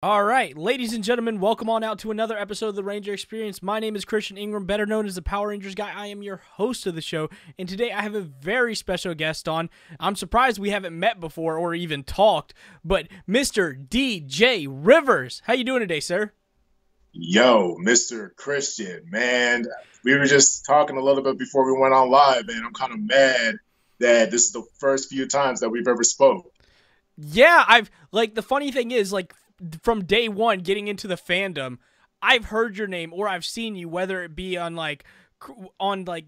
All right, ladies and gentlemen, welcome on out to another episode of the Ranger Experience. My name is Christian Ingram, better known as the Power Rangers guy. I am your host of the show, and today I have a very special guest on. I'm surprised we haven't met before or even talked, but Mr. DJ Rivers. How you doing today, sir? Yo, Mr. Christian, man. We were just talking a little bit before we went on live, and I'm kind of mad that this is the first few times that we've ever spoke. Yeah, I've like the funny thing is like from day one getting into the fandom, I've heard your name or I've seen you, whether it be on like on like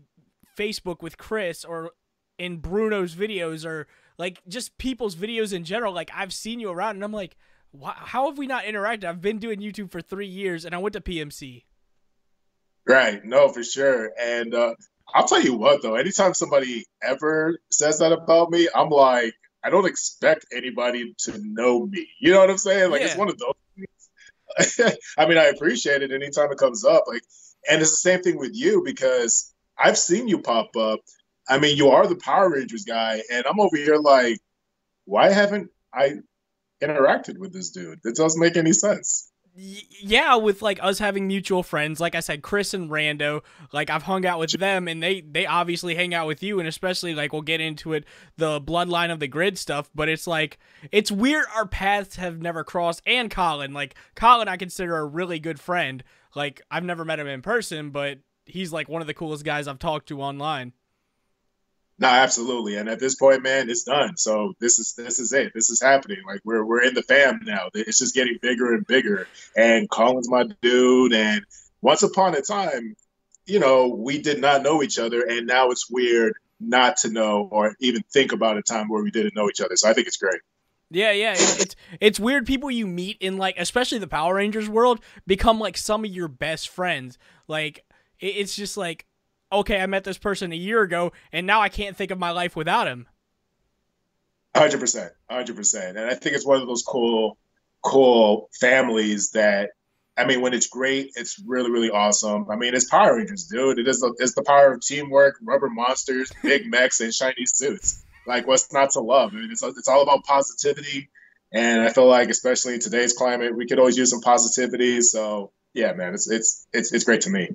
Facebook with Chris or in Bruno's videos or like just people's videos in general. Like I've seen you around, and I'm like, how have we not interacted? I've been doing YouTube for three years, and I went to PMC. Right. No, for sure. And uh, I'll tell you what, though, anytime somebody ever says that about me, I'm like, I don't expect anybody to know me. You know what I'm saying? Like yeah. it's one of those things. I mean, I appreciate it anytime it comes up. Like, and it's the same thing with you because I've seen you pop up. I mean, you are the Power Rangers guy, and I'm over here like, why haven't I interacted with this dude? It doesn't make any sense yeah, with like us having mutual friends, like I said, Chris and Rando, like I've hung out with them, and they they obviously hang out with you, and especially like we'll get into it, the bloodline of the grid stuff. But it's like it's weird our paths have never crossed. And Colin, like Colin, I consider a really good friend. Like I've never met him in person, but he's like one of the coolest guys I've talked to online. No, absolutely. And at this point, man, it's done. So this is this is it. This is happening. Like we're we're in the fam now. It's just getting bigger and bigger. And Colin's my dude. And once upon a time, you know, we did not know each other, and now it's weird not to know or even think about a time where we didn't know each other. So I think it's great. Yeah, yeah, it's, it's it's weird. People you meet in like, especially the Power Rangers world, become like some of your best friends. Like, it's just like okay, I met this person a year ago, and now I can't think of my life without him. Hundred percent, hundred percent, and I think it's one of those cool, cool families that. I mean, when it's great, it's really, really awesome. I mean, it's Power Rangers, dude. It is the, it's the power of teamwork, rubber monsters, big mechs, and shiny suits. Like, what's not to love? I mean, it's it's all about positivity, and I feel like, especially in today's climate, we could always use some positivity. So, yeah, man, it's it's it's it's great to me.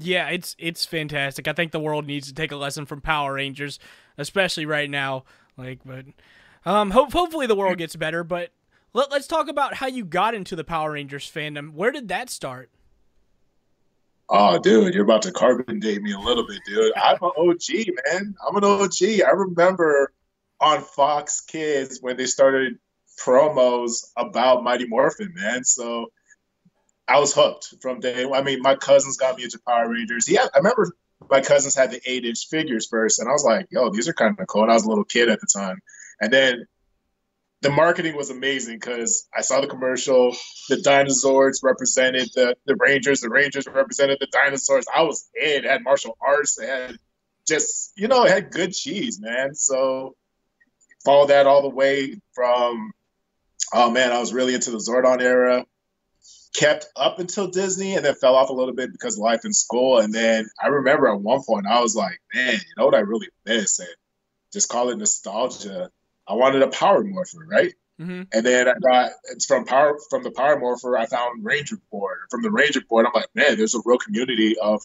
Yeah, it's it's fantastic. I think the world needs to take a lesson from Power Rangers, especially right now. Like, but um, hope hopefully the world gets better. But let, let's talk about how you got into the Power Rangers fandom. Where did that start? Oh, dude, you're about to carbon date me a little bit, dude. I'm an OG, man. I'm an OG. I remember on Fox Kids when they started promos about Mighty Morphin, man. So I was hooked from day. I mean, my cousins got me into Power Rangers. Yeah, I remember my cousins had the eight inch figures first, and I was like, "Yo, these are kind of cool." And I was a little kid at the time, and then the marketing was amazing because I saw the commercial. The dinosaurs represented the the Rangers. The Rangers represented the dinosaurs. I was in. It had martial arts. It had just you know, it had good cheese, man. So follow that all the way from. Oh man, I was really into the Zordon era kept up until Disney and then fell off a little bit because life in school. And then I remember at one point I was like, man, you know what I really miss? And just call it nostalgia. I wanted a Power Morpher, right? Mm-hmm. And then I got it's from Power from the Power Morpher. I found Ranger Board. From the Ranger Board, I'm like, man, there's a real community of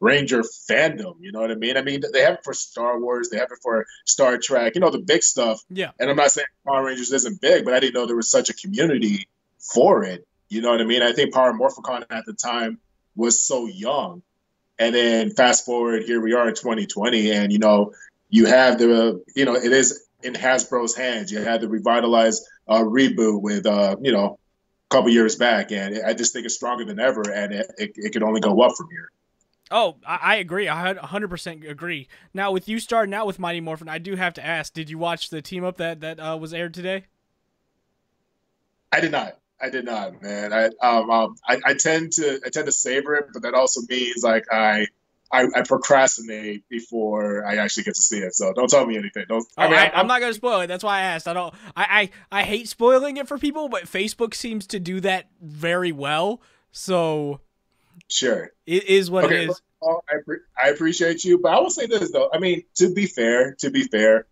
Ranger fandom. You know what I mean? I mean, they have it for Star Wars, they have it for Star Trek. You know, the big stuff. Yeah. And I'm not saying Power Rangers isn't big, but I didn't know there was such a community for it. You know what I mean? I think Power Morphicon at the time was so young. And then fast forward, here we are in 2020, and you know, you have the, you know, it is in Hasbro's hands. You had the revitalized uh, reboot with, uh, you know, a couple years back, and I just think it's stronger than ever, and it, it, it could only go up from here. Oh, I, agree. I 100% agree. Now, with you starting out with Mighty Morphin, I do have to ask: Did you watch the team up that that uh, was aired today? I did not. I did not, man. I, um, um, I, I tend to I tend to savor it, but that also means like I, I, I procrastinate before I actually get to see it. So don't tell me anything. Don't. I mean, I, am not gonna spoil it. That's why I asked. I don't. I, I I hate spoiling it for people, but Facebook seems to do that very well. So sure, it is what okay, it is. All, I, I appreciate you, but I will say this though. I mean, to be fair, to be fair,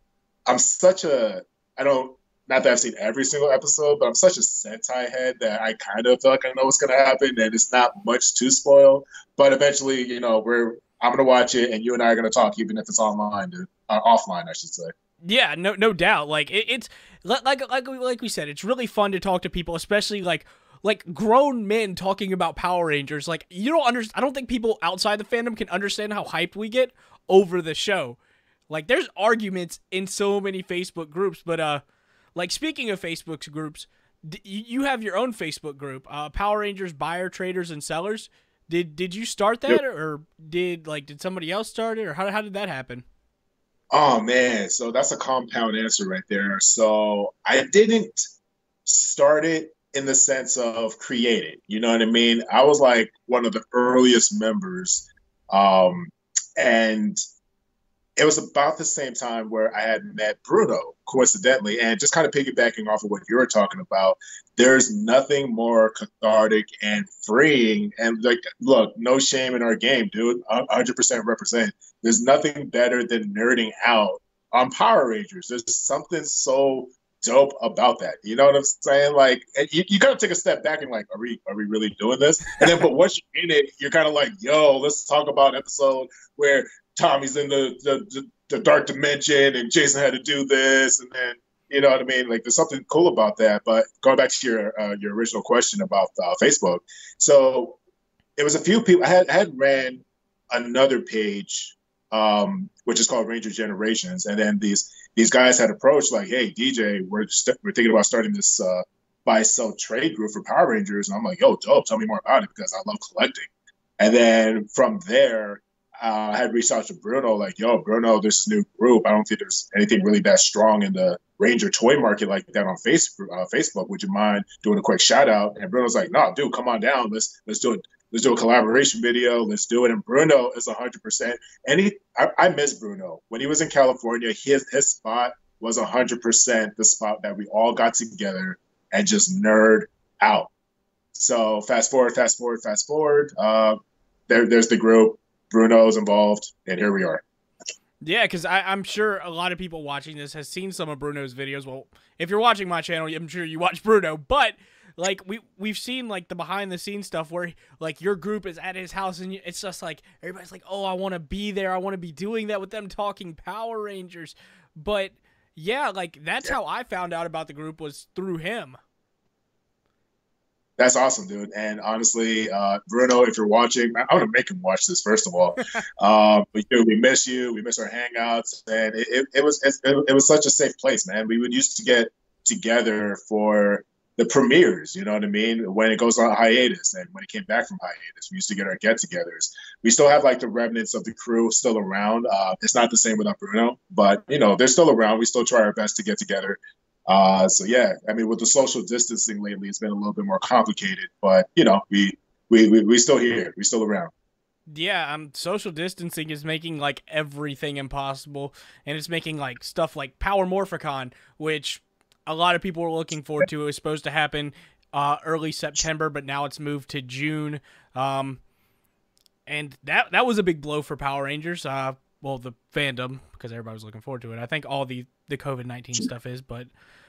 I'm such a I don't not that I've seen every single episode, but I'm such a Sentai head that I kind of feel like I know what's gonna happen, and it's not much to spoil. But eventually, you know, we're I'm gonna watch it, and you and I are gonna talk, even if it's online, dude. Uh, offline, I should say. Yeah, no, no doubt. Like it, it's like like like we said, it's really fun to talk to people, especially like like grown men talking about Power Rangers. Like you don't understand. I don't think people outside the fandom can understand how hyped we get over the show. Like there's arguments in so many Facebook groups, but uh, like speaking of Facebook groups, d- you have your own Facebook group, uh, Power Rangers buyer traders and sellers. Did did you start that, yep. or did like did somebody else start it, or how how did that happen? Oh man, so that's a compound answer right there. So I didn't start it in the sense of create it. You know what I mean? I was like one of the earliest members. Um, and it was about the same time where I had met Bruno, coincidentally, and just kind of piggybacking off of what you were talking about. There's nothing more cathartic and freeing. And like, look, no shame in our game, dude. 100% represent. There's nothing better than nerding out on Power Rangers. There's something so dope about that. You know what I'm saying? Like, you, you kind of take a step back and like, are we are we really doing this? And then, but once you're in it, you're kind of like, yo, let's talk about episode where Tommy's in the, the, the, the dark dimension and Jason had to do this. And then, you know what I mean? Like there's something cool about that. But going back to your, uh, your original question about uh, Facebook. So it was a few people, I had, I had ran another page, um, which is called Ranger Generations. And then these, these guys had approached like, Hey DJ, we're, we we're thinking about starting this, uh, buy sell trade group for Power Rangers. And I'm like, yo, dope. Tell me more about it because I love collecting. And then from there, uh, I had reached out to Bruno, like, yo, Bruno, this new group. I don't think there's anything really that strong in the Ranger toy market like that on Facebook. Uh, Facebook, would you mind doing a quick shout out? And Bruno's like, no, dude, come on down. Let's let's do it. Let's do a collaboration video. Let's do it. And Bruno is 100%. And he, I, I miss Bruno. When he was in California, his, his spot was 100% the spot that we all got together and just nerd out. So fast forward, fast forward, fast forward. Uh, there, there's the group. Bruno's involved, and here we are. Yeah, because I'm sure a lot of people watching this has seen some of Bruno's videos. Well, if you're watching my channel, I'm sure you watch Bruno, but like we we've seen like the behind the scenes stuff where like your group is at his house and it's just like everybody's like, "Oh, I want to be there. I want to be doing that with them talking Power Rangers." But yeah, like that's yeah. how I found out about the group was through him. That's awesome, dude. And honestly, uh, Bruno, if you're watching, I'm gonna make him watch this first of all. um, but dude, we miss you. We miss our hangouts, and it, it, it was it, it, was such a safe place, man. We would used to get together for the premieres. You know what I mean? When it goes on hiatus, and when it came back from hiatus, we used to get our get-togethers. We still have like the remnants of the crew still around. Uh, it's not the same without Bruno, but you know they're still around. We still try our best to get together. Uh, so yeah, I mean, with the social distancing lately, it's been a little bit more complicated, but you know, we we we we still here, we still around. Yeah, um, social distancing is making like everything impossible, and it's making like stuff like Power Morphicon, which a lot of people were looking forward to. It was supposed to happen uh, early September, but now it's moved to June. Um, and that that was a big blow for Power Rangers. Uh, well, the fandom because everybody was looking forward to it. I think all the the COVID nineteen stuff is, but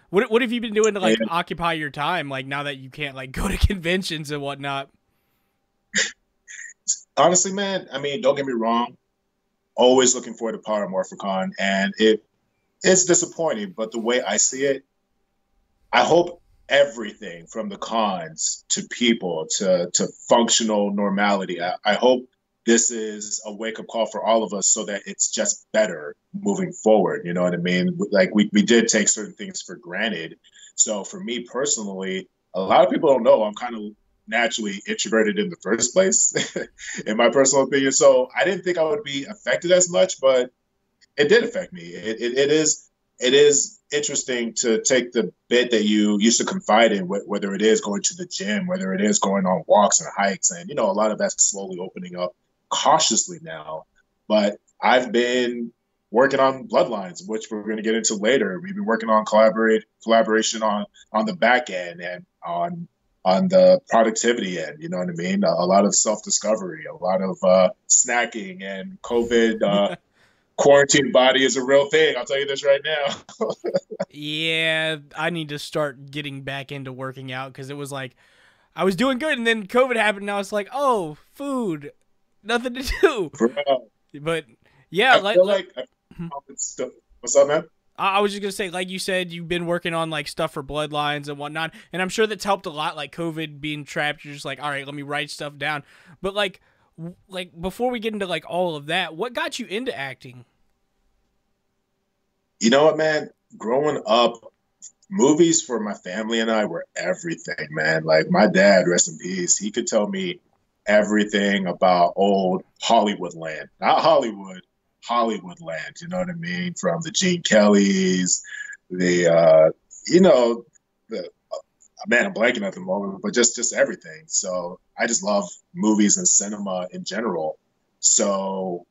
what what have you been doing to like yeah. occupy your time? Like now that you can't like go to conventions and whatnot. Honestly, man, I mean, don't get me wrong. Always looking forward to Power Morphicon, and it it's disappointing. But the way I see it, I hope everything from the cons to people to to functional normality. I, I hope this is a wake up call for all of us so that it's just better moving forward. You know what I mean? Like we, we did take certain things for granted. So for me personally, a lot of people don't know I'm kind of naturally introverted in the first place, in my personal opinion. So I didn't think I would be affected as much, but it did affect me. It, it, it is it is interesting to take the bit that you used to confide in, whether it is going to the gym, whether it is going on walks and hikes, and you know a lot of that's slowly opening up cautiously now. But I've been working on bloodlines, which we're going to get into later. We've been working on collaborate collaboration on on the back end and on on the productivity end. You know what I mean? A, a lot of self discovery, a lot of uh, snacking and COVID uh, quarantine body is a real thing. I'll tell you this right now. yeah, I need to start getting back into working out because it was like I was doing good, and then COVID happened, and I was like, oh, food, nothing to do. Bro. But yeah, I like, like, like what's up, man? I was just gonna say, like you said, you've been working on like stuff for bloodlines and whatnot, and I'm sure that's helped a lot. Like COVID being trapped, you're just like, all right, let me write stuff down. But like, like before we get into like all of that, what got you into acting? You know what, man? Growing up, movies for my family and I were everything, man. Like my dad, rest in peace, he could tell me everything about old Hollywood land, not Hollywood, Hollywood land. You know what I mean? From the Gene Kellys, the uh, you know, the man, I'm blanking at the moment, but just just everything. So I just love movies and cinema in general. So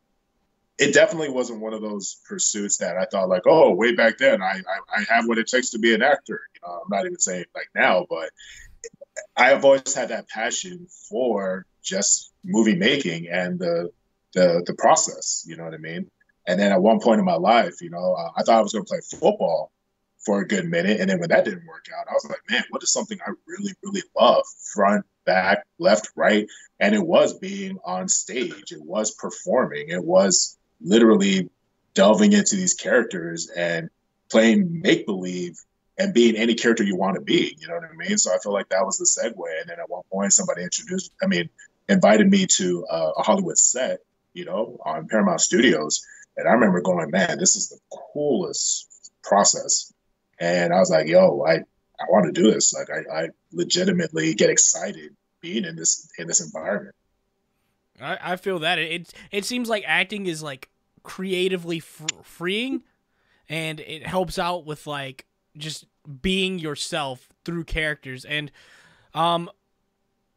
it definitely wasn't one of those pursuits that I thought like, oh, way back then, I I, I have what it takes to be an actor. You know, I'm not even saying like now, but I have always had that passion for just movie making and the the the process. You know what I mean? And then at one point in my life, you know, uh, I thought I was going to play football for a good minute, and then when that didn't work out, I was like, man, what is something I really really love? Front, back, left, right, and it was being on stage. It was performing. It was literally delving into these characters and playing make believe and being any character you want to be. You know what I mean? So I feel like that was the segue. And then at one point, somebody introduced, I mean, invited me to uh, a Hollywood set, you know, on Paramount Studios. And I remember going, man, this is the coolest process. And I was like, yo, I, I want to do this. Like, I, I legitimately get excited being in this in this environment. I, I feel that it it seems like acting is like creatively fr- freeing, and it helps out with like just being yourself through characters and um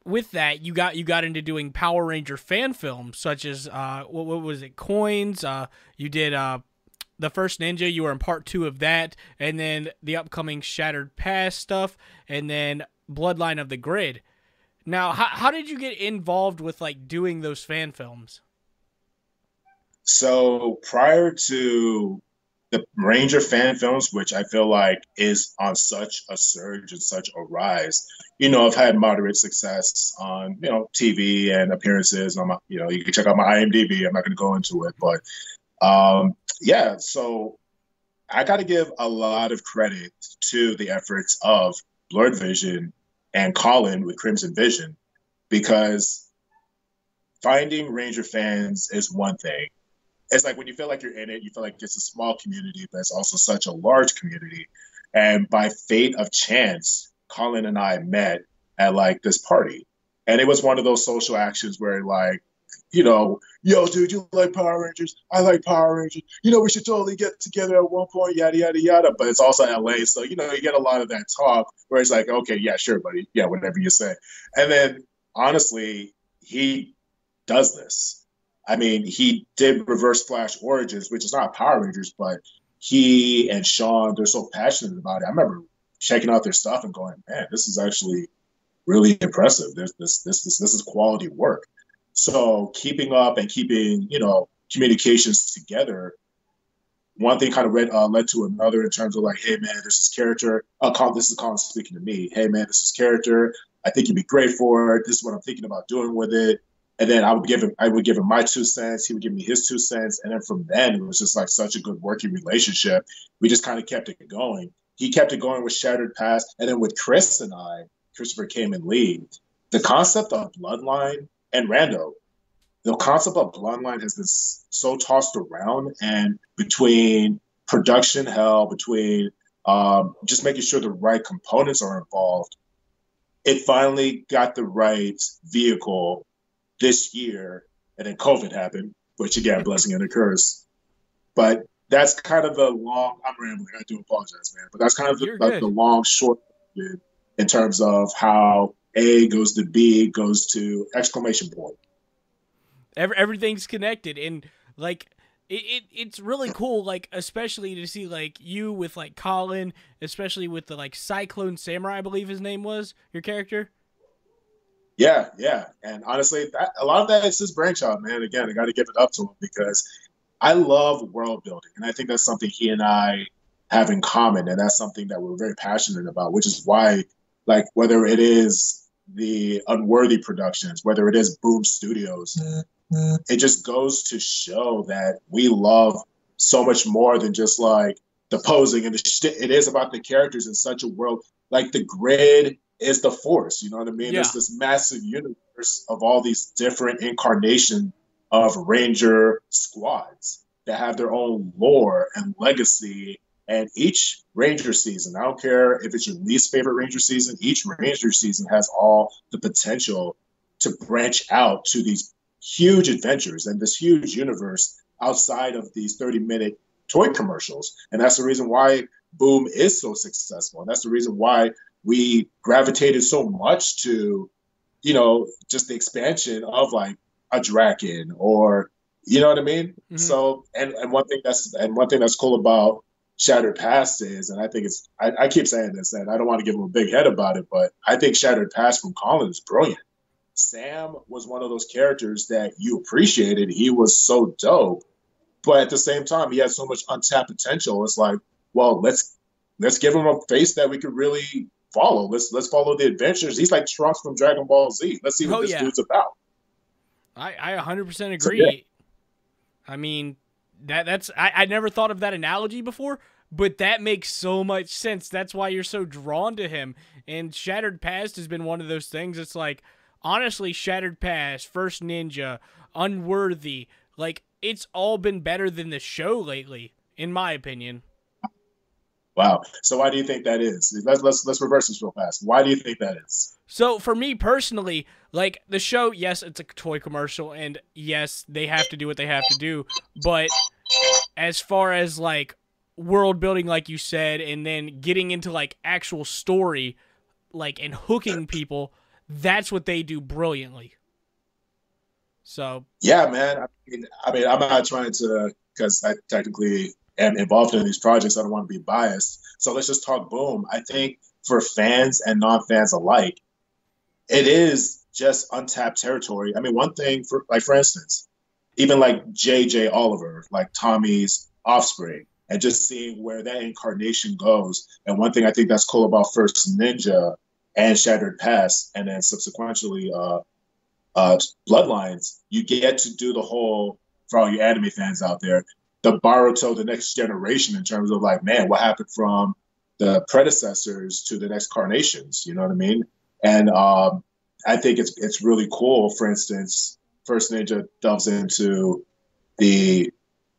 with that you got you got into doing Power Ranger fan films such as uh what, what was it? Coins uh you did uh the first ninja you were in part 2 of that and then the upcoming shattered past stuff and then bloodline of the grid. Now how, how did you get involved with like doing those fan films? So prior to the Ranger fan films, which I feel like is on such a surge and such a rise. You know, I've had moderate success on you know TV and appearances. On my, you know, you can check out my IMDb. I'm not going to go into it, but um, yeah. So I got to give a lot of credit to the efforts of Blurred Vision and Colin with Crimson Vision, because finding Ranger fans is one thing it's like when you feel like you're in it, you feel like it's a small community, but it's also such a large community. And by fate of chance, Colin and I met at like this party. And it was one of those social actions where like, you know, yo, dude, you like Power Rangers? I like Power Rangers. You know, we should totally get together at one point, yada yada yada. But it's also LA, so you know, you get a lot of that talk where it's like, okay, yeah, sure, buddy, yeah, whatever you say. And then honestly, he does this I mean, he did Reverse Flash Origins, which is not Power Rangers, but he and Sean, they're so passionate about it. I remember checking out their stuff and going, man, this is actually really impressive. This this this this, this is quality work. So keeping up and keeping, you know, communications together, one thing kind of read, uh, led to another in terms of like, hey man, this is character. Uh, Colin, this is Colin speaking to me. Hey man, this is character. I think you'd be great for it. This is what I'm thinking about doing with it and then I would give him I would give him my two cents, he would give me his two cents, and then from then it was just like such a good working relationship. We just kind of kept it going. He kept it going with Shattered Past, and then with Chris and I, Christopher Khayman Lee. The concept of Bloodline and Rando, the concept of Bloodline has been so tossed around, and between production hell, between um, just making sure the right components are involved, it finally got the right vehicle this year, and then COVID happened, which again, blessing and a curse. But that's kind of the long. I'm rambling. I do apologize, man. But that's kind of the, the, the long short in terms of how A goes to B goes to exclamation point. Every, everything's connected, and like it, it, it's really cool. Like especially to see like you with like Colin, especially with the like Cyclone Samurai, I believe his name was your character. Yeah, yeah, and honestly, that, a lot of that is his brainchild, man. Again, I got to give it up to him because I love world building, and I think that's something he and I have in common, and that's something that we're very passionate about. Which is why, like, whether it is the Unworthy Productions, whether it is Boom Studios, mm-hmm. it just goes to show that we love so much more than just like the posing and the shit. It is about the characters in such a world. Like the grid is the force. You know what I mean? Yeah. There's this massive universe of all these different incarnation of Ranger squads that have their own lore and legacy. And each Ranger season, I don't care if it's your least favorite Ranger season, each Ranger season has all the potential to branch out to these huge adventures and this huge universe outside of these 30 minute toy commercials. And that's the reason why Boom is so successful. And that's the reason why we gravitated so much to, you know, just the expansion of like a Drakkon or you know what I mean? Mm-hmm. So and, and one thing that's and one thing that's cool about Shattered Past is, and I think it's I, I keep saying this and I don't want to give him a big head about it, but I think Shattered Past from Colin is brilliant. Sam was one of those characters that you appreciated. He was so dope, but at the same time, he had so much untapped potential. It's like, well, let's let's give him a face that we could really follow. Let's let's follow the adventures. He's like Trunks from Dragon Ball Z. Let's see what oh, this yeah. dude's about. I I 100% agree. So, yeah. I mean, that that's I, I never thought of that analogy before, but that makes so much sense. That's why you're so drawn to him. And Shattered Past has been one of those things. It's like honestly, Shattered Past, First Ninja, Unworthy, like it's all been better than the show lately, in my opinion. Wow. So why do you think that is? Let's let's let's reverse this real fast. Why do you think that is? So for me personally, like the show, yes, it's a toy commercial, and yes, they have to do what they have to do. But as far as like world building, like you said, and then getting into like actual story, like and hooking people, that's what they do brilliantly. So yeah, man. I mean, I mean, I'm not trying to because I technically am involved in these projects. I don't want to be biased. So let's just talk boom. I think for fans and non-fans alike, it is just untapped territory. I mean, one thing for like for instance, even like JJ Oliver, like Tommy's offspring, and just seeing where that incarnation goes. And one thing I think that's cool about First Ninja and Shattered Past, and then subsequently uh, uh, Bloodlines, you get to do the whole for all you anime fans out there, the Boruto, the next generation in terms of like, man, what happened from the predecessors to the next carnations? You know what I mean? And um, I think it's it's really cool. For instance, First Ninja delves into the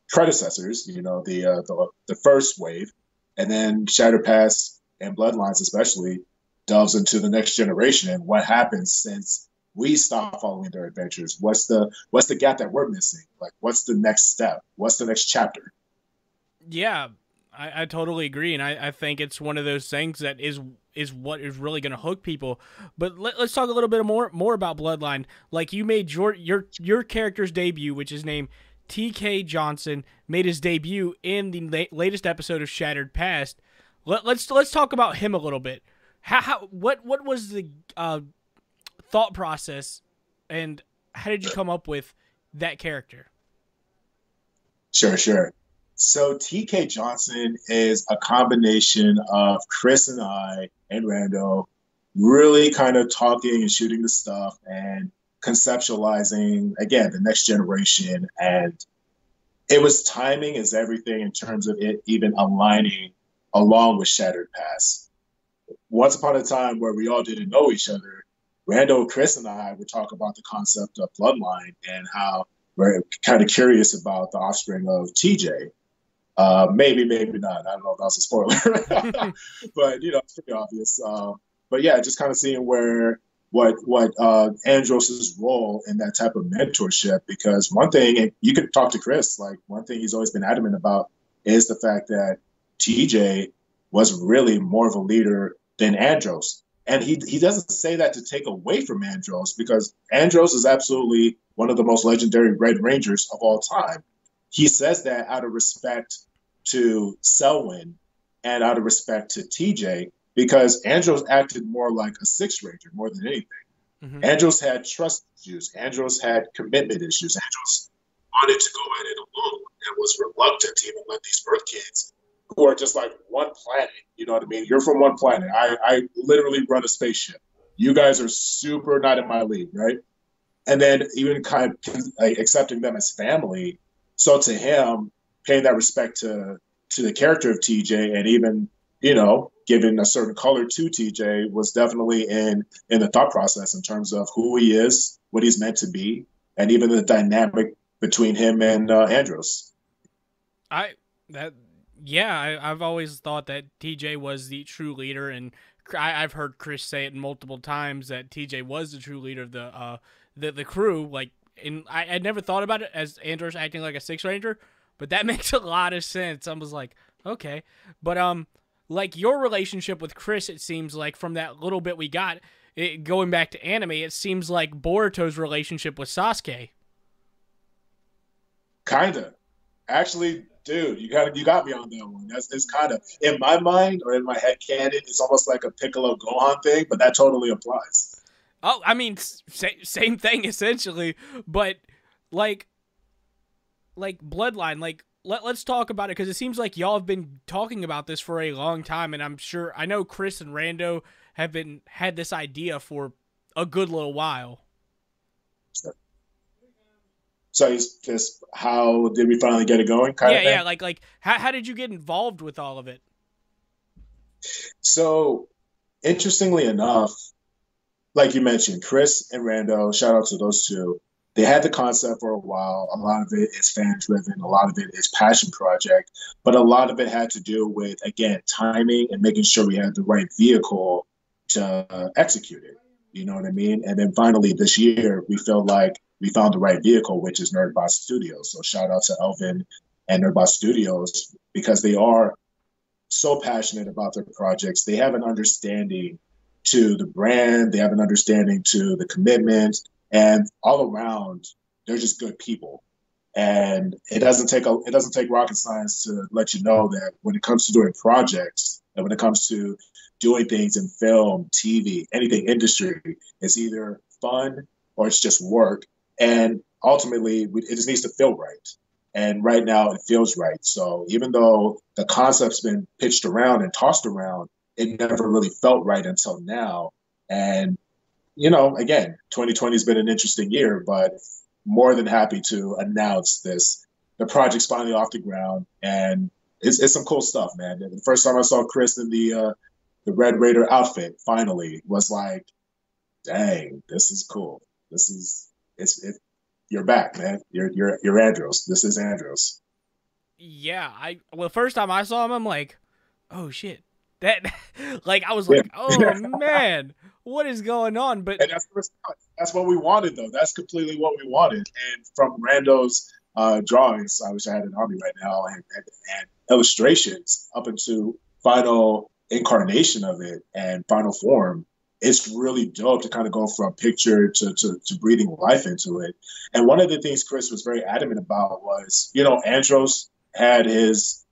predecessors, you know, the uh, the, the first wave, and then Shattered Past and Bloodlines especially delves into the next generation and what happens since we stop following their adventures? What's the what's the gap that we're missing? Like, what's the next step? What's the next chapter? Yeah, I, I totally agree, and I, I think it's one of those things that is is what is really going to hook people. But let, us talk a little bit more more about Bloodline. Like you made your your your character's debut, which is named T.K. Johnson, made his debut in the la- latest episode of Shattered Past. Let, let's let's talk about him a little bit. How, how what what was the uh, thought process and how did you come up with that character? Sure, sure. So TK Johnson is a combination of Chris and I and Rando really kind of talking and shooting the stuff and conceptualizing again the next generation and it was timing is everything in terms of it even aligning along with Shattered Past. Once upon a time where we all didn't know each other, Rando, Chris, and I would talk about the concept of bloodline and how we're kind of curious about the offspring of TJ. Uh, maybe, maybe not. I don't know if that's a spoiler, but you know, it's pretty obvious. Uh, but yeah, just kind of seeing where what what uh, Andros's role in that type of mentorship. Because one thing, you could talk to Chris. Like one thing he's always been adamant about is the fact that TJ was really more of a leader than Andros. And he he doesn't say that to take away from Andros because Andros is absolutely one of the most legendary Red Rangers of all time. He says that out of respect to Selwyn and out of respect to TJ because Andros acted more like a six ranger more than anything. Mm-hmm. Andros had trust issues. Andros had commitment issues. Andros wanted to go at it alone. and was reluctant to even let these Earth kids who are just like one planet. You know what I mean? You're from one planet. I, I literally run a spaceship. You guys are super not in my league, right? And then even kind of like, accepting them as family. So to him, paying that respect to to the character of TJ and even you know giving a certain color to TJ was definitely in in the thought process in terms of who he is, what he's meant to be, and even the dynamic between him and uh, Andros. I that yeah, I, have always thought that TJ was the true leader, and I, have heard Chris say it multiple times that TJ was the true leader of the uh the the crew. Like, and I had never thought about it as Andros acting like a six ranger, but that makes a lot of sense. I was like, okay, but um, like your relationship with Chris, it seems like from that little bit we got, it, going back to anime, it seems like Boruto's relationship with Sasuke. Kinda, actually, dude, you got you got me on that one. That's it's kind of in my mind or in my head canon. It's almost like a Piccolo Gohan thing, but that totally applies. Oh, I mean, same thing essentially, but like, like Bloodline, like let, let's talk about it because it seems like y'all have been talking about this for a long time and i'm sure i know chris and rando have been had this idea for a good little while so it's just how did we finally get it going kind yeah of yeah like like how, how did you get involved with all of it so interestingly enough like you mentioned chris and rando shout out to those two they had the concept for a while. A lot of it is fan driven, a lot of it is passion project, but a lot of it had to do with, again, timing and making sure we had the right vehicle to uh, execute it. You know what I mean? And then finally this year, we felt like we found the right vehicle, which is Nerdbot Studios. So shout out to Elvin and Nerdbot Studios because they are so passionate about their projects. They have an understanding to the brand, they have an understanding to the commitment, and all around they're just good people and it doesn't take a it doesn't take rocket science to let you know that when it comes to doing projects and when it comes to doing things in film tv anything industry it's either fun or it's just work and ultimately it just needs to feel right and right now it feels right so even though the concept's been pitched around and tossed around it never really felt right until now and you know, again, 2020 has been an interesting year, but more than happy to announce this. The project's finally off the ground, and it's, it's some cool stuff, man. The first time I saw Chris in the uh, the Red Raider outfit, finally, was like, dang, this is cool. This is it's it. You're back, man. You're you're you're Andros. This is Andros. Yeah, I well, first time I saw him, I'm like, oh shit, that like I was like, yeah. oh man what is going on? But and that's that's what we wanted though. That's completely what we wanted. And from Rando's uh, drawings, I wish I had an army right now, and, and, and illustrations up into final incarnation of it and final form. It's really dope to kind of go from picture to, to, to breathing life into it. And one of the things Chris was very adamant about was, you know, Andros had his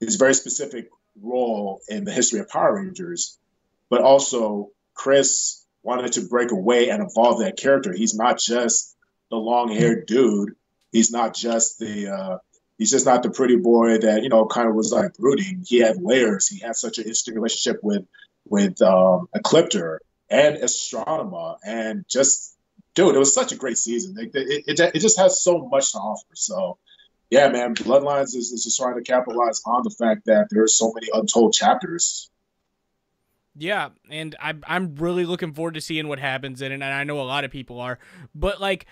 his very specific role in the history of Power Rangers, but also Chris wanted to break away and evolve that character. He's not just the long haired dude. He's not just the uh, he's just not the pretty boy that you know kind of was like brooding. He had layers. He had such an interesting relationship with with um, Ecliptor and Astronema, and just dude, it was such a great season. It, it, it, it just has so much to offer. So yeah, man, Bloodlines is, is just trying to capitalize on the fact that there are so many untold chapters yeah, and I'm I'm really looking forward to seeing what happens in it, and I know a lot of people are. But like,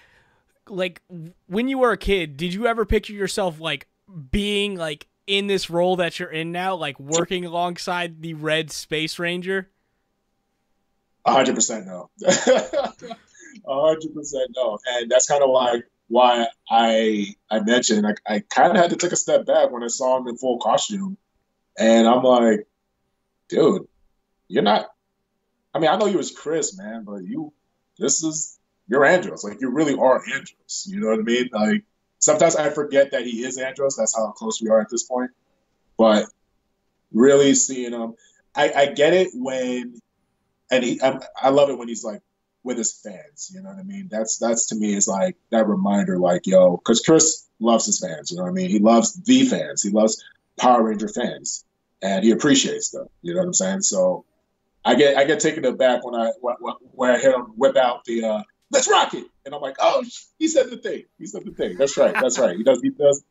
like when you were a kid, did you ever picture yourself like being like in this role that you're in now, like working alongside the Red Space Ranger? Hundred percent no. hundred percent no, and that's kind of why why I I mentioned I, I kind of had to take a step back when I saw him in full costume, and I'm like, dude, you're not. I mean, I know you was Chris, man, but you, this is you're Andros. Like you really are Andros. You know what I mean? Like sometimes I forget that he is Andros. That's how close we are at this point. But really seeing him, I, I get it when, and he, I, I love it when he's like with his fans. You know what I mean? That's that's to me is like that reminder, like yo, because Chris loves his fans. You know what I mean? He loves the fans. He loves Power Ranger fans, and he appreciates them. You know what I'm saying? So I get I get taken aback when I when I hear him whip out the uh, "Let's rock it," and I'm like, "Oh, he said the thing. He said the thing. That's right. That's right. He does. He does.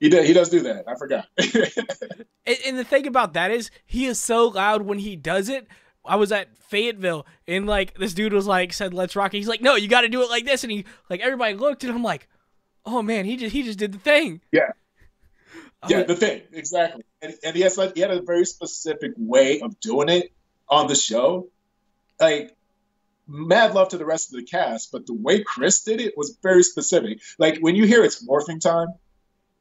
He does. He does do that. I forgot." and, and the thing about that is, he is so loud when he does it. I was at Fayetteville and like this dude was like said let's rock it. He's like no you got to do it like this and he like everybody looked and I'm like oh man he just he just did the thing. Yeah. Yeah, the thing exactly, and, and he has like he had a very specific way of doing it on the show. Like, mad love to the rest of the cast, but the way Chris did it was very specific. Like when you hear it's morphing time,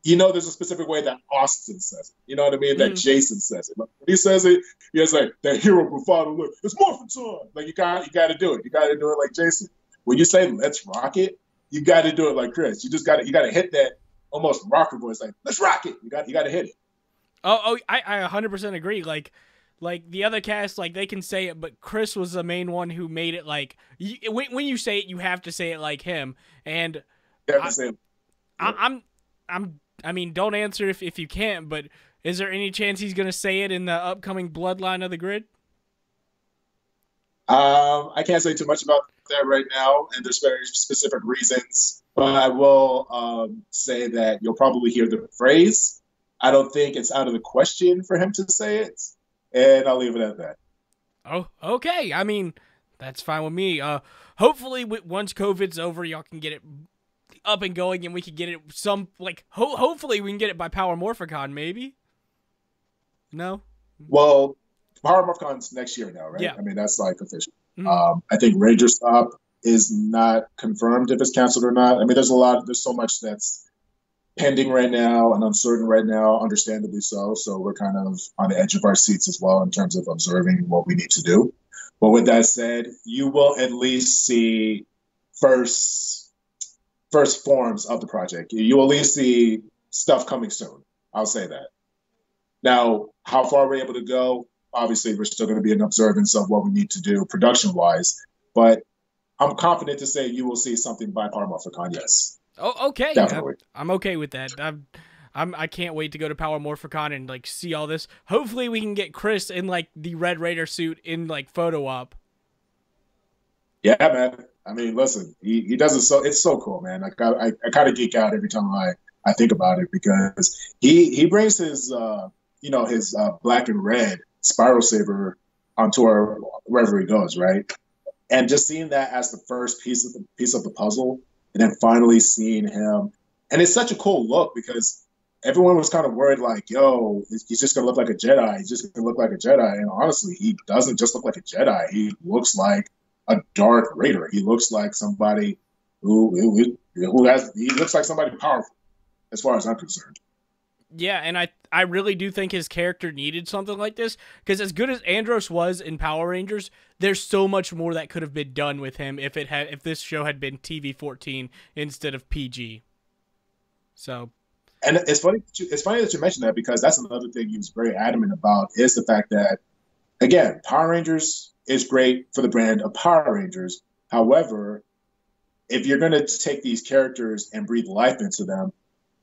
you know there's a specific way that Austin says it. You know what I mean? Mm. That Jason says it. when he says it, he has like that hero bravado look. It's morphing time. Like you got you got to do it. You got to do it like Jason. When you say let's rock it, you got to do it like Chris. You just got to you got to hit that almost rocker voice like let's rock it. You got you got to hit it. Oh, oh, I, I 100% agree. Like, like the other cast, like they can say it, but Chris was the main one who made it. Like, you, when, when you say it, you have to say it like him. And I, I, I'm, I'm I mean, don't answer if, if you can't, but is there any chance he's going to say it in the upcoming Bloodline of the Grid? Um, I can't say too much about that right now, and there's very specific reasons. But I will um, say that you'll probably hear the phrase. I don't think it's out of the question for him to say it, and I'll leave it at that. Oh, okay. I mean, that's fine with me. Uh, hopefully, once COVID's over, y'all can get it up and going, and we can get it some like ho- hopefully we can get it by Power Morphicon, maybe. No. Well, Power Morphicon's next year now, right? Yeah. I mean that's like official. Mm-hmm. Um, I think Ranger Stop is not confirmed if it's canceled or not. I mean, there's a lot. There's so much that's pending right now and uncertain right now, understandably so. So we're kind of on the edge of our seats as well in terms of observing what we need to do. But with that said, you will at least see first first forms of the project. You will at least see stuff coming soon. I'll say that. Now, how far we're able to go, obviously, we're still going to be in observance of what we need to do production wise. But I'm confident to say you will see something by Power Morphicon, yes. Oh, okay. Definitely. I'm, I'm okay with that. I'm, I'm, I can't wait to go to Power Morphicon and like see all this. Hopefully, we can get Chris in like the Red Raider suit in like photo op. Yeah, man. I mean, listen, he, he does it so it's so cool, man. Like I, I, I kind of geek out every time I, I think about it because he he brings his uh, you know his uh, black and red spiral saber on tour wherever he goes, right? And just seeing that as the first piece of the piece of the puzzle, and then finally seeing him, and it's such a cool look because everyone was kind of worried, like, "Yo, he's just gonna look like a Jedi. He's just gonna look like a Jedi." And honestly, he doesn't just look like a Jedi. He looks like a dark raider. He looks like somebody who who, who has he looks like somebody powerful, as far as I'm concerned. Yeah, and I I really do think his character needed something like this because as good as Andros was in Power Rangers, there's so much more that could have been done with him if it had if this show had been TV 14 instead of PG. So, and it's funny you, it's funny that you mentioned that because that's another thing he was very adamant about is the fact that again Power Rangers is great for the brand of Power Rangers. However, if you're going to take these characters and breathe life into them,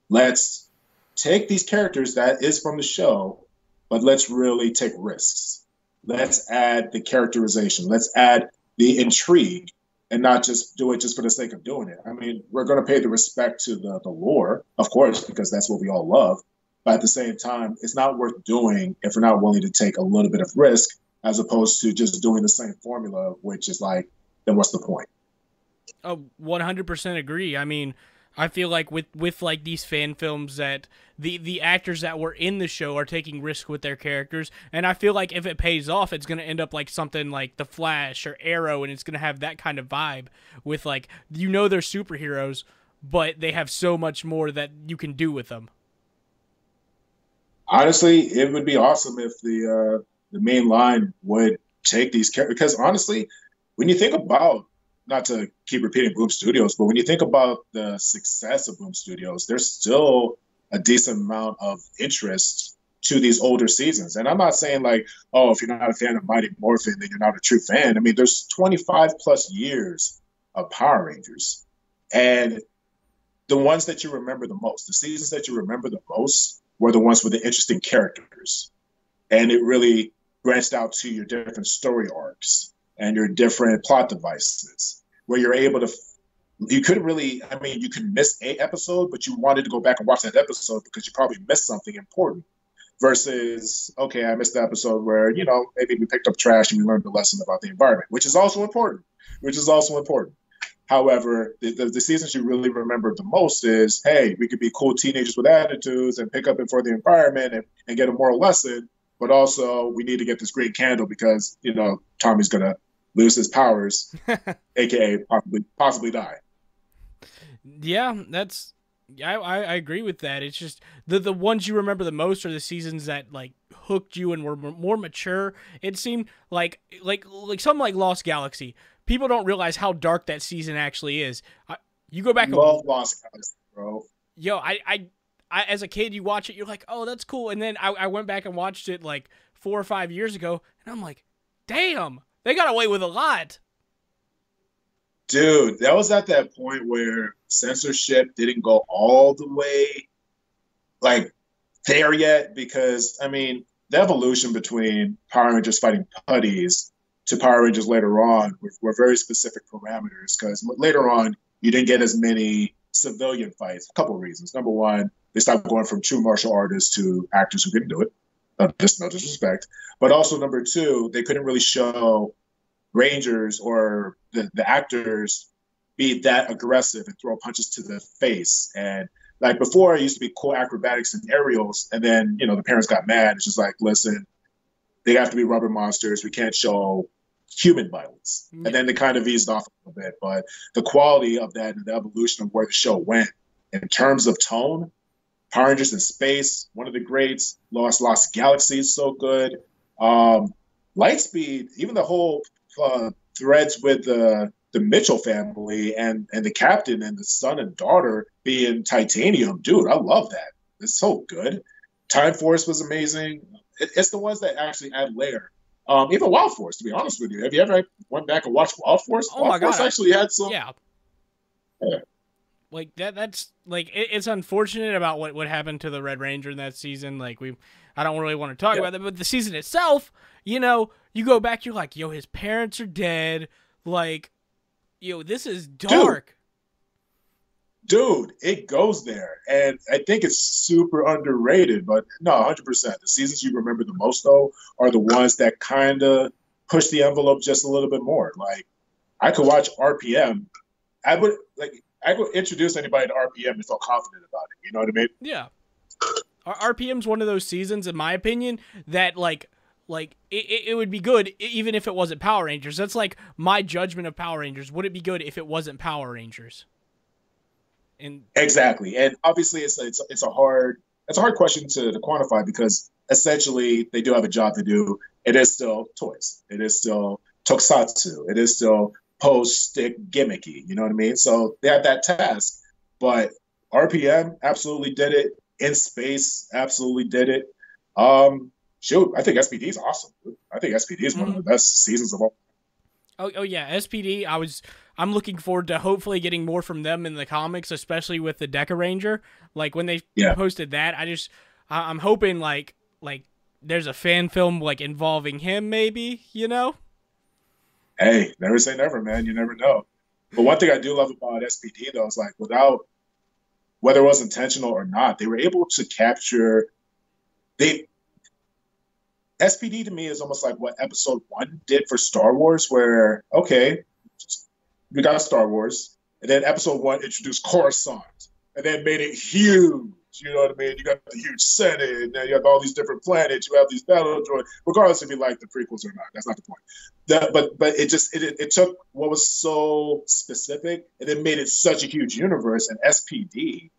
let's take these characters that is from the show, but let's really take risks. Let's add the characterization. Let's add the intrigue and not just do it just for the sake of doing it. I mean, we're going to pay the respect to the, the lore, of course, because that's what we all love. But at the same time, it's not worth doing if we're not willing to take a little bit of risk as opposed to just doing the same formula, which is like, then what's the point? Oh, 100% agree. I mean, I feel like with with like these fan films that the the actors that were in the show are taking risk with their characters, and I feel like if it pays off, it's gonna end up like something like The Flash or Arrow, and it's gonna have that kind of vibe with like you know they're superheroes, but they have so much more that you can do with them. Honestly, it would be awesome if the uh, the main line would take these characters because honestly, when you think about not to keep repeating Boom Studios, but when you think about the success of Boom Studios, there's still a decent amount of interest to these older seasons. And I'm not saying like, oh, if you're not a fan of Mighty Morphin, then you're not a true fan. I mean, there's 25 plus years of Power Rangers. And the ones that you remember the most, the seasons that you remember the most, were the ones with the interesting characters, and it really branched out to your different story arcs and your different plot devices, where you're able to. You couldn't really, I mean, you could miss a episode, but you wanted to go back and watch that episode because you probably missed something important versus okay i missed the episode where you know maybe we picked up trash and we learned a lesson about the environment which is also important which is also important however the, the, the, seasons you really remember the most is hey we could be cool teenagers with attitudes and pick up it for the environment and, and get a moral lesson but also we need to get this green candle because you know tommy's gonna lose his powers aka possibly possibly die yeah that's I, I, I agree with that. It's just the the ones you remember the most are the seasons that like hooked you and were more mature. It seemed like like like something like Lost Galaxy. People don't realize how dark that season actually is. I, you go back. Love and, Lost Galaxy, bro. Yo, I, I I as a kid you watch it, you're like, oh, that's cool. And then I, I went back and watched it like four or five years ago, and I'm like, damn, they got away with a lot. Dude, that was at that point where censorship didn't go all the way like there yet because I mean the evolution between Power Rangers fighting putties to Power Rangers later on were, were very specific parameters because later on you didn't get as many civilian fights. A couple of reasons. Number one, they stopped going from true martial artists to actors who couldn't do it. No, just no disrespect. But also number two, they couldn't really show Rangers or the, the actors be that aggressive and throw punches to the face. And like before, it used to be cool acrobatics and aerials, and then you know the parents got mad. It's just like, listen, they have to be rubber monsters. We can't show human violence. And then they kind of eased off a little bit. But the quality of that and the evolution of where the show went in terms of tone, Power Rangers in Space, one of the greats. Lost Lost Galaxy is so good. Um, Lightspeed, even the whole uh, threads with the the Mitchell family and and the captain and the son and daughter being titanium, dude. I love that. It's so good. Time Force was amazing. It, it's the ones that actually add layer. Um, even Wild Force, to be honest with you. Have you ever went back and watched Wild Force? Oh Wild my Force god! actually had some. Yeah. yeah. Like that. That's like it, it's unfortunate about what what happened to the Red Ranger in that season. Like we, I don't really want to talk Yeah. about that, but the season itself, you know, you go back, you're like, yo, his parents are dead. Like, yo, this is dark. dude, it goes there. And I think it's super underrated, but no, 100%. The seasons you remember the most, though, are the ones that kind of push the envelope just a little bit more. Like, I could watch RPM. I would, like, I could introduce anybody to RPM and feel confident about it. You know what I mean? Yeah. RPM's one of those seasons, in my opinion, that like like it, it would be good even if it wasn't Power Rangers. That's like my judgment of Power Rangers. Would it be good if it wasn't Power Rangers? And Exactly. And obviously, it's, it's, it's a hard, it's a hard question to, to quantify because essentially they do have a job to do. It is still toys. It is still tokusatsu. It is still post stick gimmicky. You know what I mean? So they have that task. But RPM absolutely did it. In space, absolutely did it. Um, shoot, I think SPD is awesome. I think SPD is one of the best seasons of all. oh oh yeah, SPD. I was I'm looking forward to hopefully getting more from them in the comics, especially with the Deca Ranger. Like when they Yeah. posted that, I just I- I'm hoping like like there's a fan film like involving him, maybe you know. Hey, never say never, man. You never know. But one thing I do love about SPD though is like without whether it was intentional or not, they were able to capture they SPD to me is almost like what episode one did for Star Wars, where okay, we got Star Wars, and then episode one introduced Coruscant, and then made it huge. You know what I mean? You got the huge Senate, and then you have all these different planets. You have these battle droids, regardless if you like the prequels or not. That's not the point. The, but but it just it, it took what was so specific and then made it such a huge universe. And SPD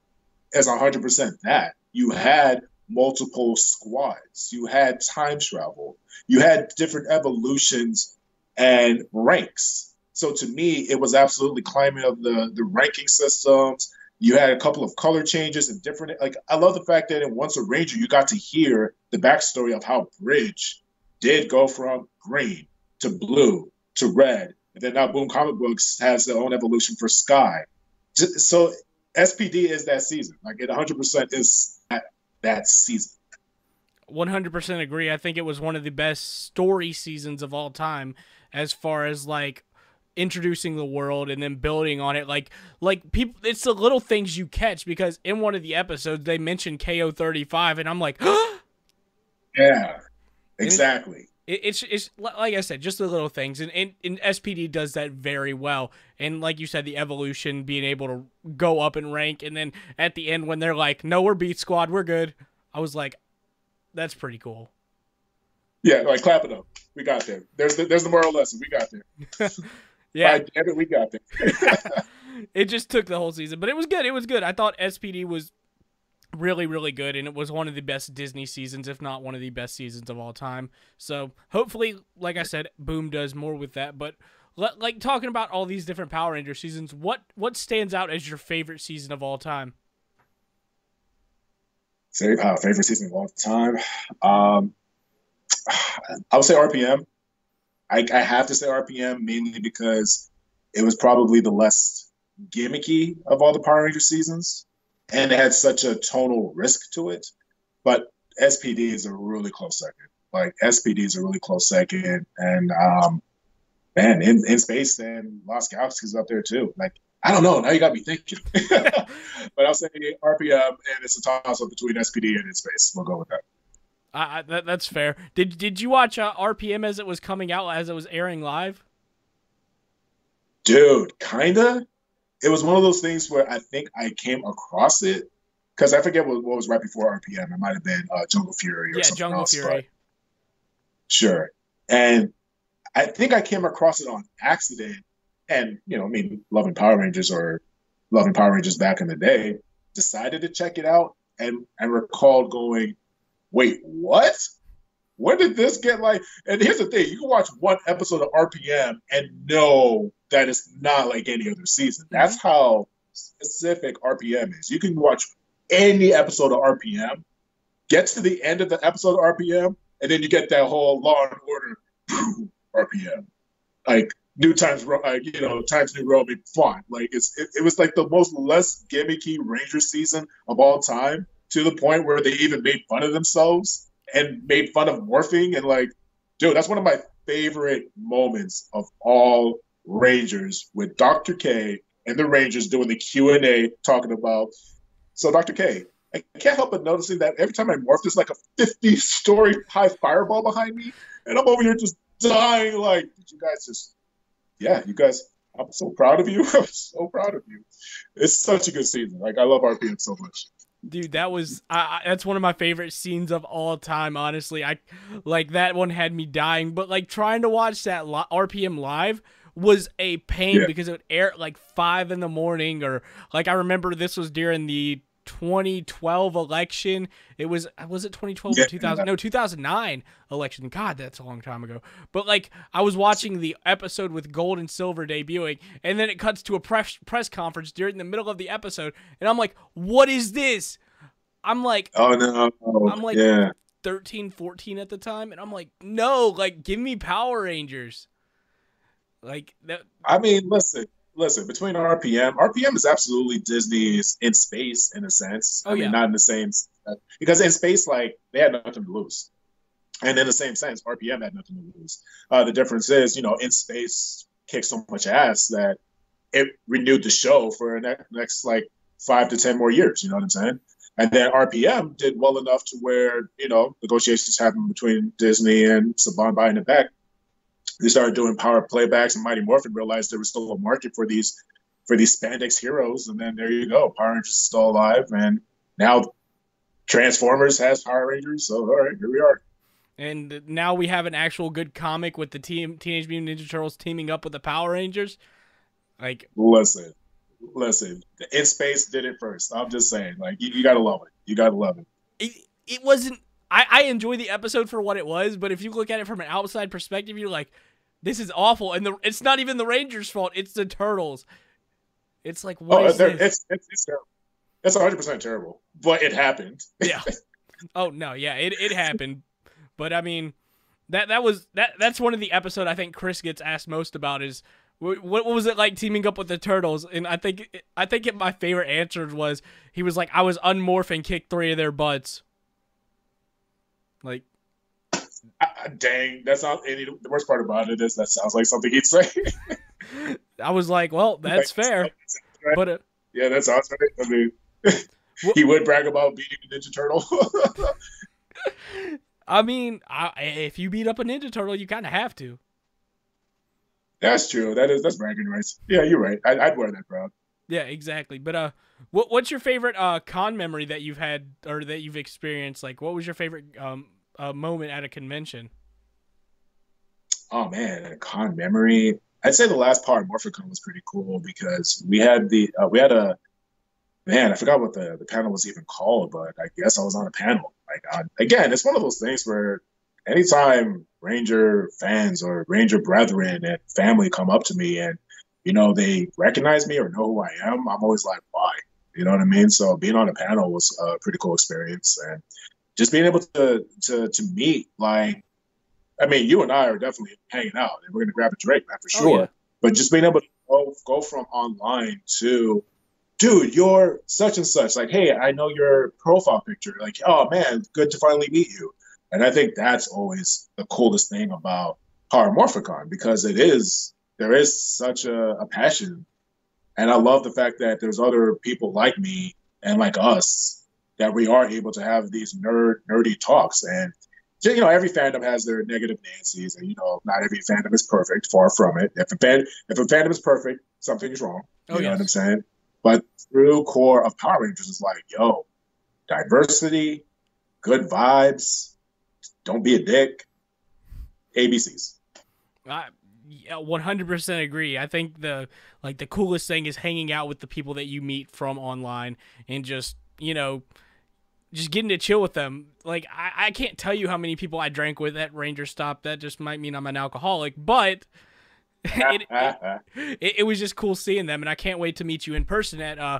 is 100 percent that you had multiple squads, you had time travel, you had different evolutions and ranks. So to me, it was absolutely climbing of the the ranking systems. You had a couple of color changes and different. Like I love the fact that in Once a Ranger, you got to hear the backstory of how Bridge did go from green to blue to red, and then now Boom Comic Books has their own evolution for Sky. So SPD is that season. Like it 100% is that, that season. 100% agree. I think it was one of the best story seasons of all time as far as like introducing the world and then building on it. Like like people it's the little things you catch because in one of the episodes they mentioned KO35 and I'm like yeah exactly. it, it's it's like I said just the little things. And, and, and SPD does that very well. And like you said the evolution being able to go up in rank and then at the end when they're like no we're B-Squad we're good. I was like that's pretty cool. Yeah like clap it up. We got there. There's the, there's the moral lesson. We got there Yeah, damn it, we got there. it just took the whole season, but it was good. It was good. I thought SPD was really, really good, and it was one of the best Disney seasons, if not one of the best seasons of all time. So hopefully, like I said, Boom does more with that. But like talking about all these different Power Ranger seasons, what what stands out as your favorite season of all time? Say, uh, favorite season of all time. Um, I would say RPM. I, I have to say RPM mainly because it was probably the less gimmicky of all the Power Ranger seasons, and it had such a tonal risk to it. But SPD is a really close second. Like SPD is a really close second, and um, man, in, in space and Lost Galaxies up there too. Like I don't know. Now you got me thinking. but I'll say RPM, and it's a toss up between SPD and in space. We'll go with that. I, that, that's fair. Did Did you watch uh, RPM as it was coming out, as it was airing live? Dude, kinda. It was one of those things where I think I came across it because I forget what, what, was right before RPM. It might have been uh, Jungle Fury or something. yeah, something Jungle else, Fury. Sure, and I think I came across it on accident. And you know, I mean, loving Power Rangers or loving Power Rangers back in the day, decided to check it out and and recalled going, wait, what? When did this get like? And here's the thing: you can watch one episode of RPM and know that it's not like any other season. Mm-hmm. That's how specific RPM is. You can watch any episode of RPM, get to the end of the episode of RPM, and then you get that whole Law and Order RPM, like New Times, like, you know, Times New Roman font. Like it's it, it was like the most less gimmicky Ranger season of all time to the point where they even made fun of themselves and made fun of morphing and like, dude, that's one of my favorite moments of all Rangers with Dr. K and the Rangers doing the Q and A talking about. So Dr. K, I can't help but noticing that every time I morph, there's like a 50 story high fireball behind me, and I'm over here just dying. Like, did you guys just? Yeah, you guys. I'm so proud of you. I'm so proud of you. It's such a good season. Like I love RPM so much. Dude, that was I, that's one of my favorite scenes of all time. Honestly, I like that one had me dying. But like trying to watch that li- RPM live was a pain yeah. because it would air at like five in the morning, or like I remember this was during the 2012 election. It was was it 2012 yeah, or 2000? No, 2009 election. God, that's a long time ago. But like I was watching the episode with Gold and Silver debuting, and then it cuts to a press press conference during the middle of the episode, and I'm like, "What is this?" I'm like, "Oh no!" I'm like, yeah. 13, 14 at the time, and I'm like, "No, like, give me Power Rangers." Like that. I mean, listen listen, between RPM, RPM is absolutely Disney's in space in a sense. Oh, I mean, yeah. not in the same because in space, like they had nothing to lose, and in the same sense, RPM had nothing to lose. Uh, the difference is, you know, in space kicked so much ass that it renewed the show for the next, next like five to ten more years. You know what I'm saying? And then RPM did well enough to where you know negotiations happened between Disney and Saban buying it back they started doing power playbacks and Mighty Morphin realized there was still a market for these for these spandex heroes. And then there you go, Power Rangers is still alive, and now Transformers has Power Rangers. So all right, here we are. And now we have an actual good comic with the team Teenage Mutant Ninja Turtles teaming up with the Power Rangers. Like, listen, listen, in space did it first. I'm just saying, like, you, you gotta love it. You gotta love it. It, it wasn't. I, I enjoy the episode for what it was, but if you look at it from an outside perspective, you're like, this is awful, and the it's not even the Rangers' fault. It's the Turtles. It's like what oh, is this? It's it's it's terrible. It's 100 percent terrible, but it happened. yeah. Oh no, yeah, it it happened, but I mean, that that was that that's one of the episode I think Chris gets asked most about is What, what was it like teaming up with the turtles? And I think I think it, my favorite answer was he was like, "I was unmorph and kicked three of their butts." Like, dang, that's not any. The worst part about it is that sounds like something he'd say. I was like, "Well, that's fair," but uh, yeah, that's awesome. right. I mean, he would brag about beating a Ninja Turtle. I mean, I, if you beat up a Ninja Turtle, you kind of have to. That's true. That is that's bragging rights. Yeah, you're right. I, would wear that proud. Yeah, exactly. But uh, what what's your favorite uh con memory that you've had or that you've experienced? Like, what was your favorite um uh, moment at a convention? Oh man, a con memory. I'd say the last part of Morphicon was pretty cool because we had the uh, we had a man. I forgot what the the panel was even called, but I guess I was on a panel. Like uh, again, it's one of those things where anytime Ranger fans or Ranger brethren and family come up to me and you know they recognize me or know who I am, I'm always like, why? You know what I mean? So being on a panel was a pretty cool experience, and just being able to to to meet like, I mean, you and I are definitely hanging out, and we're gonna grab a drink, man, for oh, sure. Oh, yeah. But just being able to go, go from online to dude, you're such and such. Like, hey, I know your profile picture. Like, oh man, good to finally meet you. And I think that's always the coolest thing about Power Morphicon because it is there is such a, a passion. And I love the fact that there's other people like me and like us that we are able to have these nerd nerdy talks. And you know, every fandom has their negative Nancy's, and you know, not every fandom is perfect. Far from it. If a fan, if a fandom is perfect, something's wrong. Oh, you oh, know yes. what I'm saying? But through core of Power Rangers is like, yo, diversity, good vibes, don't be a dick. ABCs. I 100% agree. I think the like the coolest thing is hanging out with the people that you meet from online and just, you know, just getting to chill with them. Like I, I can't tell you how many people I drank with at Ranger Stop. That just might mean I'm an alcoholic, but it, it, it, was just cool seeing them, and I can't wait to meet you in person at uh,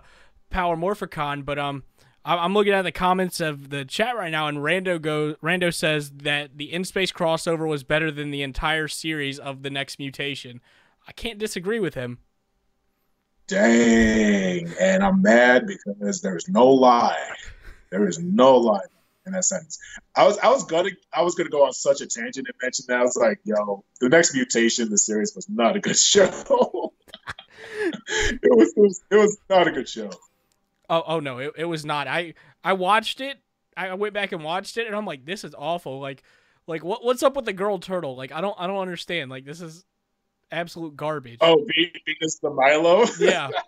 Power Morphicon. But um, I'm looking at the comments of the chat right now, and Rando go Rando says that the in space crossover was better than the entire series of the next mutation. I can't disagree with him. Dang, and I'm mad because there's no lie. There is no lie in that sentence. I was I was gonna I was gonna go on such a tangent and mention that I was like, yo, the next mutation, the series was not a good show. it, was, it was it was not a good show. Oh, oh no, it, it was not. I I watched it. I went back and watched it, and I'm like, this is awful. Like, like what what's up with the girl turtle? Like, I don't I don't understand. Like, this is absolute garbage. Oh, Venus de Milo. Yeah.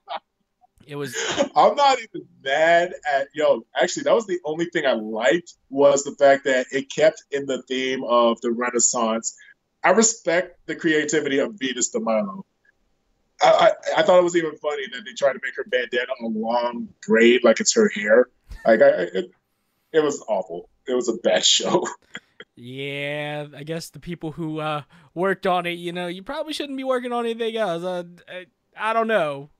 It was. I'm not even mad at yo. Actually, that was the only thing I liked was the fact that it kept in the theme of the Renaissance. I respect the creativity of Venus de Milo. I, I, I, thought it was even funny that they tried to make her bandana a long braid like it's her hair. Like I, it, it was awful. It was a bad show. yeah, I guess the people who uh, worked on it, you know, you probably shouldn't be working on anything else. Uh, I, I don't know.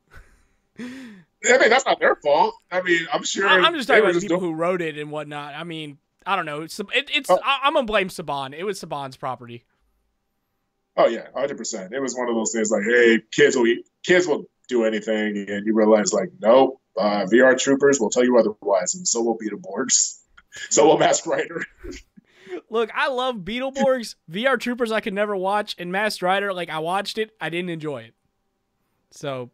I mean, that's not their fault. I mean, I'm sure. I'm just talking about the people doing... who wrote it and whatnot. I mean, I don't know. It's it, it's. Oh. I, am gonna blame Saban. It was Saban's property. Oh yeah, hundred percent. It was one of those things like, hey, kids will eat, kids will do anything, and you realize like, nope, uh, VR troopers will tell you otherwise, and so will Beetleborgs, so will Mask Rider. Look, I love Beetleborgs. VR troopers I could never watch, and Mask Rider, like I watched it, I didn't enjoy it. So.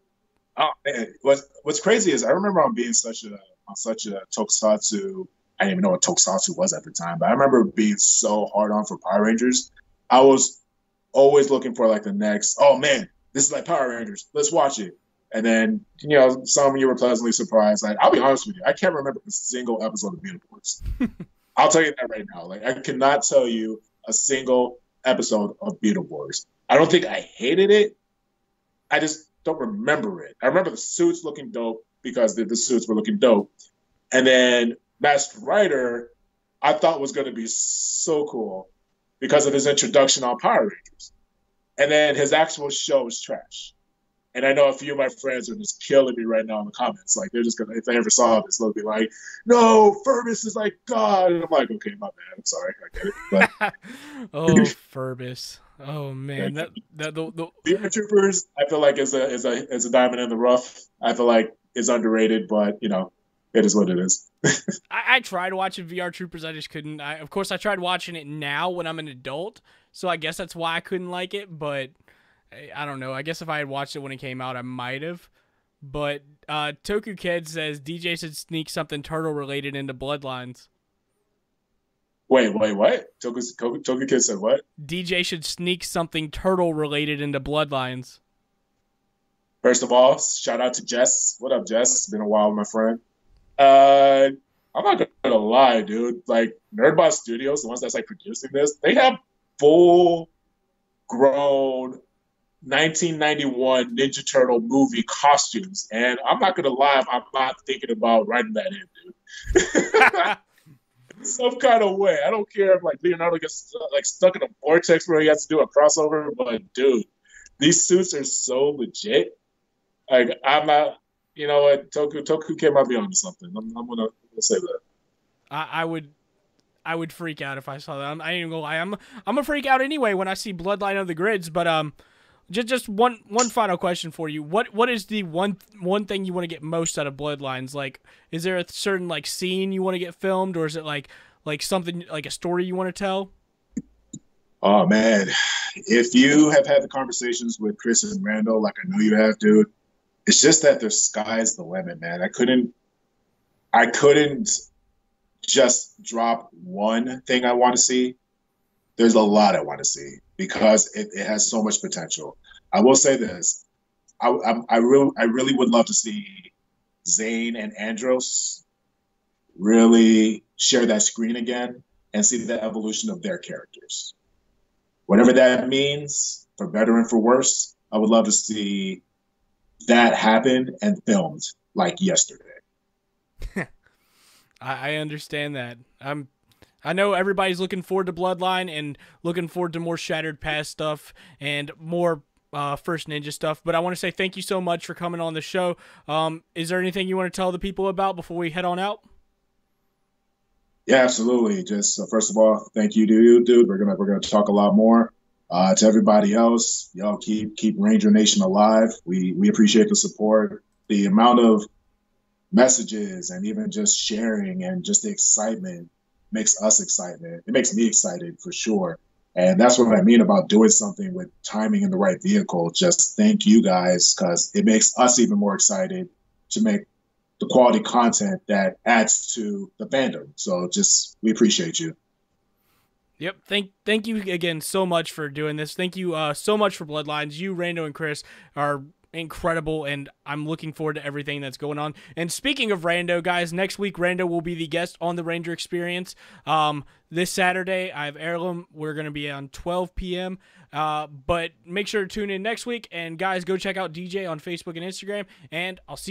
Oh man, what's what's crazy is I remember on being such a on such a tokusatsu. I didn't even know what tokusatsu was at the time, but I remember being so hard on for Power Rangers. I was always looking for like the next, oh man, this is like Power Rangers. Let's watch it. And then, you know, some of you were pleasantly surprised. Like, I'll be honest with you, I can't remember a single episode of Beetleborgs. I'll tell you that right now. Like, I cannot tell you a single episode of Beetleborgs. I don't think I hated it. I just don't remember it. I remember the suits looking dope because the, the suits were looking dope. And then Masked Rider, I thought was going to be so cool because of his introduction on Power Rangers. And then his actual show is trash. And I know a few of my friends are just killing me right now in the comments. Like they're just gonna if they ever saw this, they'll be like, "No, Ferbus is like God." And I'm like, "Okay, my bad. I'm sorry. I get it." But oh, Ferbus. Oh man, that that the, the VR Troopers, I feel like is a is a is a diamond in the rough. I feel like is underrated, but you know, it is what it is. I, I tried watching VR Troopers, I just couldn't. I, of course, I tried watching it now when I'm an adult, so I guess that's why I couldn't like it. But I, I don't know. I guess if I had watched it when it came out, I might have. But uh, Toku Kid says DJ should sneak something turtle related into Bloodlines. Wait, wait, what? Toku, Toku, said what? DJ should sneak something turtle related into Bloodlines. First of all, shout out to Jess. What up, Jess? It's been a while, my friend. Uh, I'm not gonna lie, dude. Like Nerdbot Studios, the ones that's like producing this, they have full grown 1991 Ninja Turtle movie costumes, and I'm not gonna lie, I'm not thinking about writing that in, dude. Some kind of way. I don't care if like Leonardo gets like stuck in a vortex where he has to do a crossover, but dude, these suits are so legit. Like I'm not, you know what, Toku Toku came might be onto something. I'm, I'm gonna, say that. I, I, would, I would freak out if I saw that. I'm, I ain't gonna lie. I'm I'm a freak out anyway when I see Bloodline of the Grids. But um, just just one one final question for you. What what is the one one thing you want to get most out of Bloodlines? Like, is there a certain like scene you want to get filmed, or is it like like something like a story you want to tell? Oh man, if you have had the conversations with Chris and Randall, like I know you have, dude, it's just that the sky's the limit, man. I couldn't, I couldn't just drop one thing I want to see. There's a lot I want to see because it, it has so much potential. I will say this: I, I, I really, I really would love to see Zhane and Andros really share that screen again and see the evolution of their characters. Whatever that means, for better and for worse, I would love to see that happen and filmed like yesterday. I understand that. I'm I know everybody's looking forward to Bloodline and looking forward to more Shattered Past stuff and more uh, First Ninja stuff. But I want to say thank you so much for coming on the show. Um, is there anything you want to tell the people about before we head on out? Yeah, absolutely. Just uh, first of all, thank you you, dude. We're gonna we're gonna talk a lot more. Uh, to everybody else, y'all keep keep Ranger Nation alive. We we appreciate the support, the amount of messages, and even just sharing and just the excitement makes us excited. It makes me excited for sure. And that's what I mean about doing something with timing in the right vehicle. Just thank you guys because it makes us even more excited to make the quality content that adds to the fandom. So just we appreciate you. Yep. Thank thank you again so much for doing this. Thank you uh, so much for Bloodlines. You, Rando, and Chris are incredible, and I'm looking forward to everything that's going on. And speaking of Rando, guys, next week Rando will be the guest on the Ranger Experience. Um, this Saturday, I have Heirloom. We're going to be on 12 p.m. Uh, but make sure to tune in next week. And guys, go check out DJ on Facebook and Instagram. And I'll see.